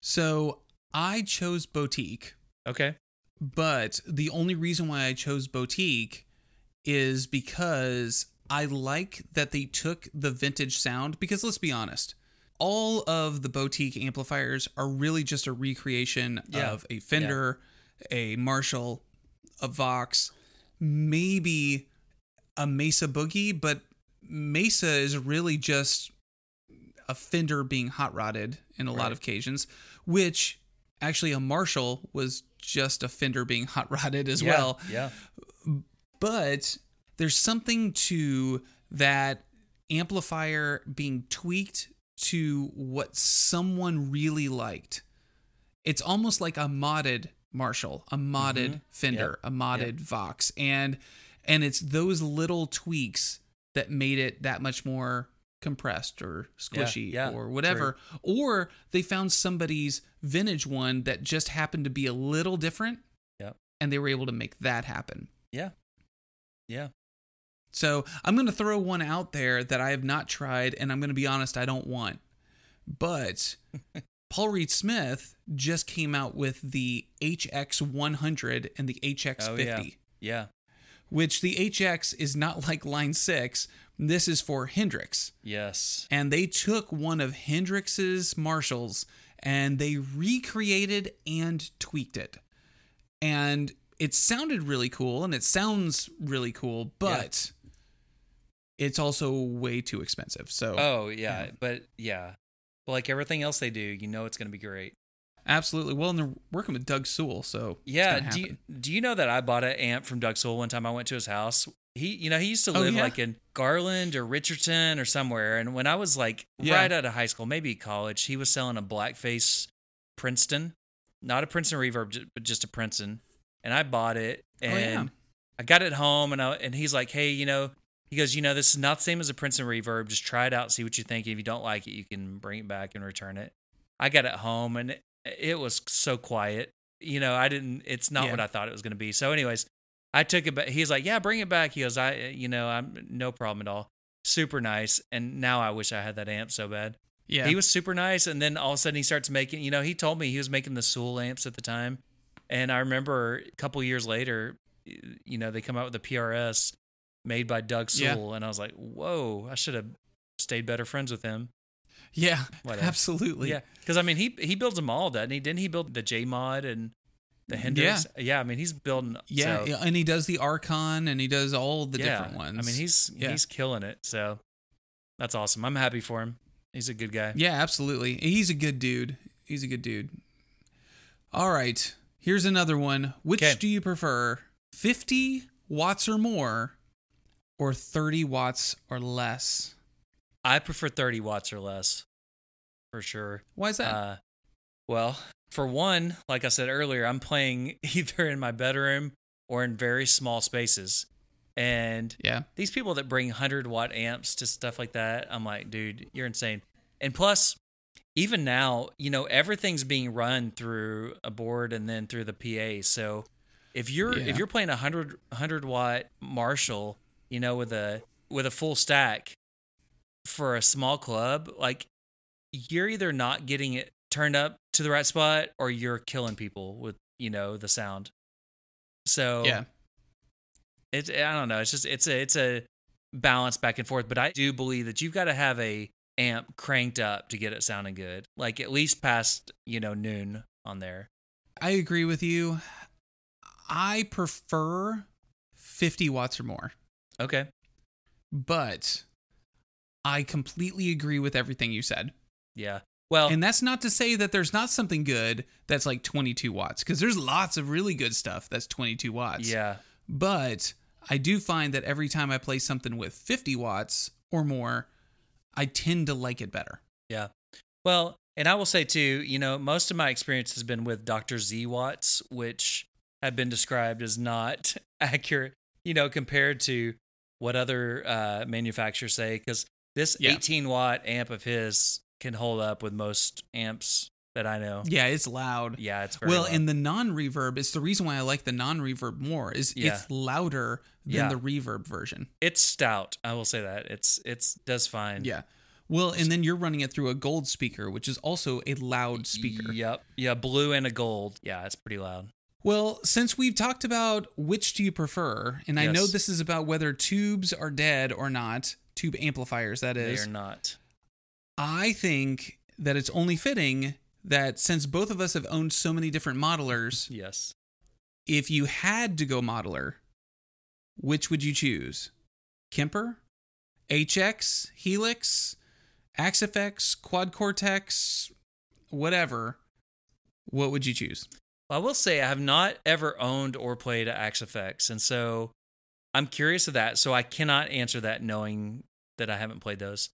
So I chose boutique, Okay. but the only reason why I chose boutique is because I like that they took the vintage sound. Because let's be honest, all of the boutique amplifiers are really just a recreation Yeah. of a Fender, a Marshall, a Vox, maybe a Mesa Boogie, but Mesa is really just a Fender being hot rodded in a lot of occasions, which actually a Marshall was just a Fender being hot rodded as Yeah, well. Yeah. But there's something to that amplifier being tweaked to what someone really liked. It's almost like a modded Marshall, a modded Mhm. Fender, a modded Vox, and and it's those little tweaks that made it that much more compressed or squishy yeah, or whatever. Or they found somebody's vintage one that just happened to be a little different, Yep. and they were able to make that happen. Yeah. Yeah. So I'm going to throw one out there that I have not tried, and I'm going to be honest, I don't want. But Paul Reed Smith just came out with the HX100 and the HX50, Oh, yeah. Yeah. which the HX is not like Line 6. This is for Hendrix. Yes. And they took one of Hendrix's Marshalls and they recreated and tweaked it. And it sounded really cool and it sounds really cool, but it's also way too expensive. So, Oh yeah, Yeah. but yeah, but like everything else they do, you know it's gonna be great. absolutely. Well, and they're working with Doug Sewell. So, Yeah. Do you, do you know that I bought an amp from Doug Sewell one time? I went to his house. He, you know, he used to Oh, live yeah? like in Garland or Richardson or somewhere. And when I was like Yeah. right out of high school, maybe college, he was selling a blackface Princeton, not a Princeton Reverb, but just a Princeton. And I bought it, Oh, and yeah. I got it home, and I, and he's like, hey, you know. He goes, you know, this is not the same as a Princeton Reverb. Just try it out, see what you think. If you don't like it, you can bring it back and return it. I got it home, and it, it was so quiet. You know, I didn't. It's not Yeah. what I thought it was going to be. So, anyways, I took it back. He's like, yeah, bring it back. He goes, I, you know, I'm no problem at all. Super nice. And now I wish I had that amp so bad. yeah. He was super nice, and then all of a sudden he starts making. You know, he told me he was making the Sewell amps at the time, and I remember a couple years later, you know, they come out with the PRS made by Doug Yeah. Sewell, and I was like, whoa, I should have stayed better friends with him. yeah, Whatever. absolutely. Yeah, because I mean, he he builds them all, doesn't he? Didn't he build the J-MOD and the Hendrix? Yeah, yeah, I mean, he's building. Yeah, so- and he does the Archon and he does all the yeah. different ones. I mean, he's Yeah. he's killing it. So that's awesome. I'm happy for him. He's a good guy. Yeah, absolutely. He's a good dude. He's a good dude. All right. Here's another one. Which 'Kay. do you prefer? 50 watts or more or 30 watts or less? I prefer 30 watts or less, for sure. Why is that? Uh, well, for one, like I said earlier, I'm playing either in my bedroom or in very small spaces. And yeah. these people that bring 100 watt amps to stuff like that, I'm like, dude, you're insane. And plus, even now, you know, everything's being run through a board and then through the PA. So if you're Yeah. if you're playing a 100 100 watt Marshall, you know, with a with a full stack for a small club, like you're either not getting it turned up to the right spot or you're killing people with you know the sound. So Yeah. it's I don't know. It's just it's a it's a balance back and forth. But I do believe that you've got to have a amp cranked up to get it sounding good, like at least past you know noon on there. I agree with you. I prefer 50 watts or more, Okay. but I completely agree with everything you said. Yeah. Well, And that's not to say that there's not something good that's like 22 watts, because there's lots of really good stuff that's 22 watts. yeah. But I do find that every time I play something with 50 watts or more, I tend to like it better. Yeah. Well, and I will say too, you know, most of my experience has been with Dr. Z watts, which have been described as not accurate, you know, compared to what other uh, manufacturers say. Because this Yeah. 18 watt amp of his can hold up with most amps that I know. Yeah, it's loud. Yeah, it's very well, loud. and the non-reverb is the reason why I like the non-reverb more. Is Yeah. it's louder than Yeah. the reverb version. it's stout. I will say that it's it's does fine. Yeah. Well, and then you're running it through a gold speaker, which is also a loud speaker. Yep. Yeah, blue and a gold. Yeah, it's pretty loud. Well, since we've talked about which do you prefer, and I know this is about whether tubes are dead or not, tube amplifiers, that is. They are not. I think that it's only fitting that since both of us have owned so many different modelers, Yes. if you had to go modeler, which would you choose? Kemper, HX, Helix, Axe-Fx, Quad Cortex, whatever. What would you choose? I will say I have not ever owned or played Axe-Fx, and so I'm curious of that. So I cannot answer that knowing that I haven't played those.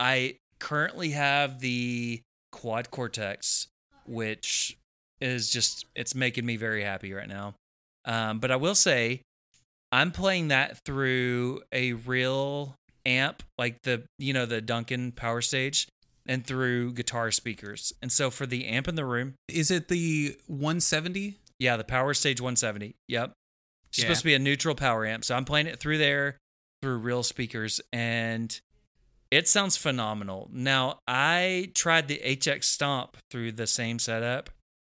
I currently have the Quad Cortex, which is just it's making me very happy right now. Um, but I will say I'm playing that through a real amp, like the you know the Duncan Power Stage, and through guitar speakers. And so for the amp in the room, Is it the 170? yeah, the Power Stage 170. Yep. It's Yeah. supposed to be a neutral power amp. So I'm playing it through there, through real speakers, and it sounds phenomenal. Now, I tried the HX Stomp through the same setup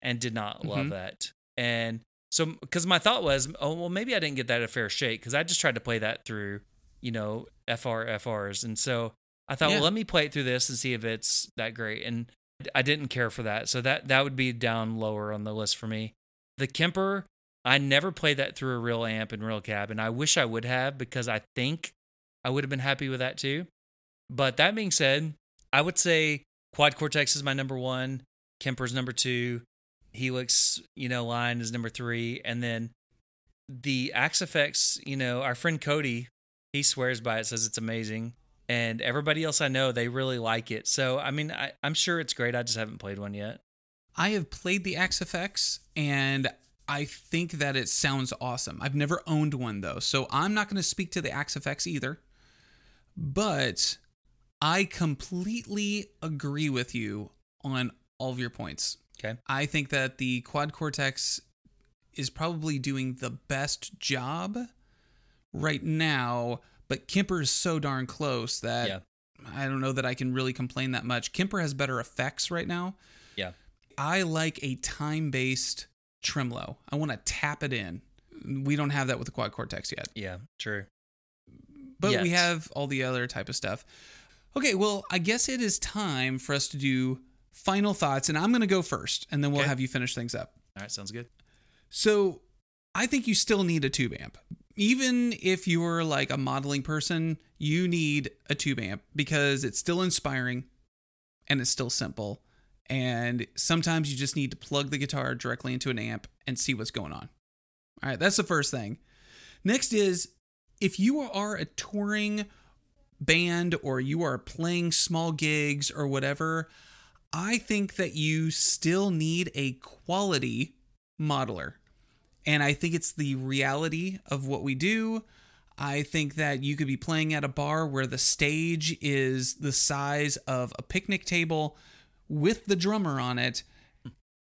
and did not love Mhm. that. And so, because my thought was, oh, well, maybe I didn't get that a fair shake because I just tried to play that through, you know, FR, FRs. And so I thought, Yeah. well, let me play it through this and see if it's that great. And I didn't care for that. So that, that would be down lower on the list for me. The Kemper, I never played that through a real amp and real cab, and I wish I would have because I think I would have been happy with that too. But that being said, I would say Quad Cortex is my number one, Kemper's number two, Helix, you know, line is number three, and then the Axe-Fx, you know, our friend Cody, he swears by it, says it's amazing. And everybody else I know, they really like it. So, I mean, I, I'm sure it's great. I just haven't played one yet. I have played the Axe-Fx and I think that it sounds awesome. I've never owned one though, so I'm not going to speak to the Axe-Fx either. But I completely agree with you on all of your points. Okay. I think that the Quad Cortex is probably doing the best job right now, but Kemper is so darn close that Yeah. I don't know that I can really complain that much. Kemper has better effects right now. Yeah. I like a time based tremolo. I want to tap it in. We don't have that with the Quad Cortex yet, Yeah, true. but we have all the other type of stuff. Okay, well, I guess it is time for us to do final thoughts, and I'm going to go first, and then we'll Okay. have you finish things up. All right, sounds good. So I think you still need a tube amp. Even if you're like a modeling person, you need a tube amp because it's still inspiring and it's still simple. And sometimes you just need to plug the guitar directly into an amp and see what's going on. All right, that's the first thing. Next is if you are a touring band or you are playing small gigs or whatever, I think that you still need a quality modeler. And I think it's the reality of what we do. I think that you could be playing at a bar where the stage is the size of a picnic table with the drummer on it.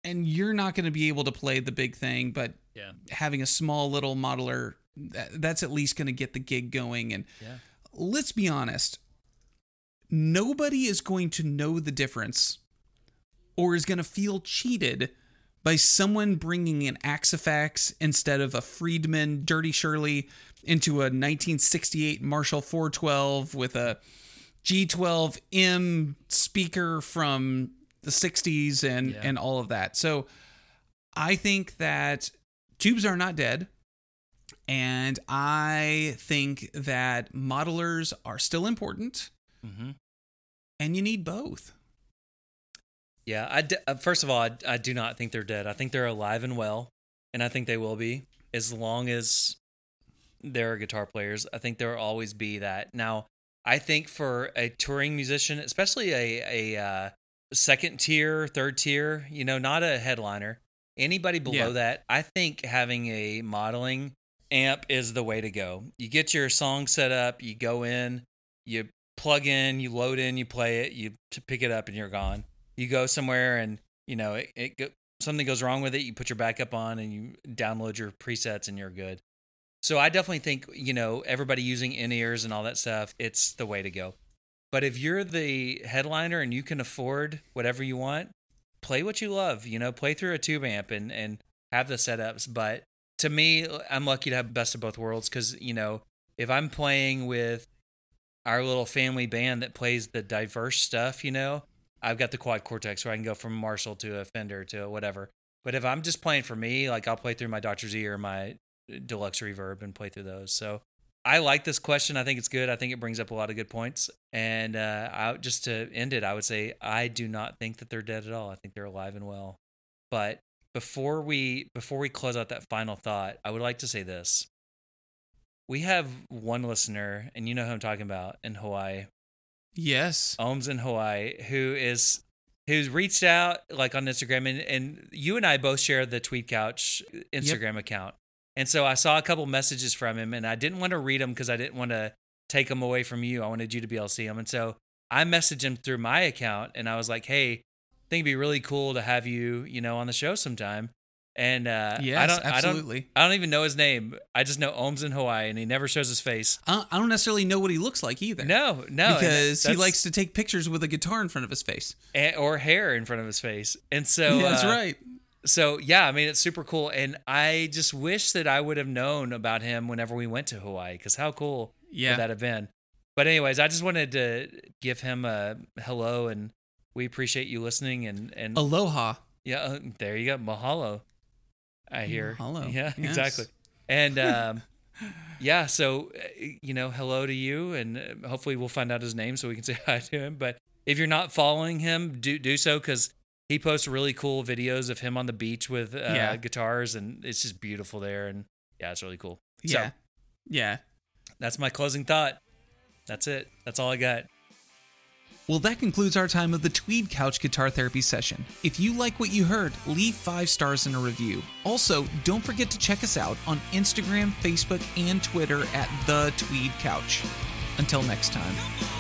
And you're not going to be able to play the big thing, but Yeah. having a small little modeler, that's at least going to get the gig going. And Yeah. let's be honest nobody is going to know the difference or is going to feel cheated by someone bringing an Axe instead of a Friedman Dirty Shirley into a 1968 Marshall 412 with a G12M speaker from the 60s and Yeah. and all of that. So I think that tubes are not dead. And I think that modelers are still important hmm and you need both. Yeah, I d- uh, first of all, I, I do not think they're dead. I think they're alive and well, and I think they will be as long as there are guitar players. I think there will always be that. Now, I think for a touring musician, especially a a uh, second tier, third tier, you know, not a headliner, anybody below Yeah. that, I think having a modeling amp is the way to go. You get your song set up, you go in, you plug in, you load in, you play it, you t- pick it up, and you're gone. You go somewhere and you know it, it go, something goes wrong with it. You put your backup on and you download your presets, and you're good. So I definitely think you know everybody using in ears and all that stuff. It's the way to go. But if you're the headliner and you can afford whatever you want, play what you love. You know, play through a tube amp and and have the setups. But to me, I'm lucky to have best of both worlds because you know if I'm playing with our little family band that plays the diverse stuff, you know, I've got the quad cortex where I can go from Marshall to a Fender to whatever. But if I'm just playing for me, like I'll play through my Dr. Z or my deluxe reverb and play through those. So I like this question. I think it's good. I think it brings up a lot of good points. And uh, I, just to end it, I would say I do not think that they're dead at all. I think they're alive and well. But before we before we close out that final thought, I would like to say this. We have one listener, and you know who I'm talking about in Hawaii. Yes. Ohms in Hawaii, who is who's reached out like on Instagram, and, and you and I both share the Tweed Couch Instagram account, and so I saw a couple messages from him, and I didn't want to read them because I didn't want to take them away from you. I wanted you to be able to see them, and so I messaged him through my account, and I was like, "Hey, I think it'd be really cool to have you, you know, on the show sometime." And uh, Yes, I don't, absolutely. I don't, I don't even know his name. I just know Ohms in Hawaii, and he never shows his face. I I don't necessarily know what he looks like either. No, no, because he likes to take pictures with a guitar in front of his face. and- or hair in front of his face. And so yeah, that's uh, right. So yeah, I mean it's super cool, and I just wish that I would have known about him whenever we went to Hawaii, because how cool Yeah. would that have been? But anyways, I just wanted to give him a hello, and we appreciate you listening, and and Aloha. yeah, uh, there you go, mahalo. I hear, Hello. yeah, yes. exactly, and um, yeah, so uh, you know, hello to you, and uh, hopefully we'll find out his name so we can say hi to him. But if you're not following him, do do so because he posts really cool videos of him on the beach with uh, Yeah. guitars, and it's just beautiful there, and yeah, it's really cool. Yeah. So yeah. that's my closing thought. That's it. That's all I got. Well, that concludes our time of the Tweed Couch Guitar Therapy session. If you like what you heard, leave five stars in a review. Also, don't forget to check us out on Instagram, Facebook, and Twitter at The Tweed Couch. Until next time.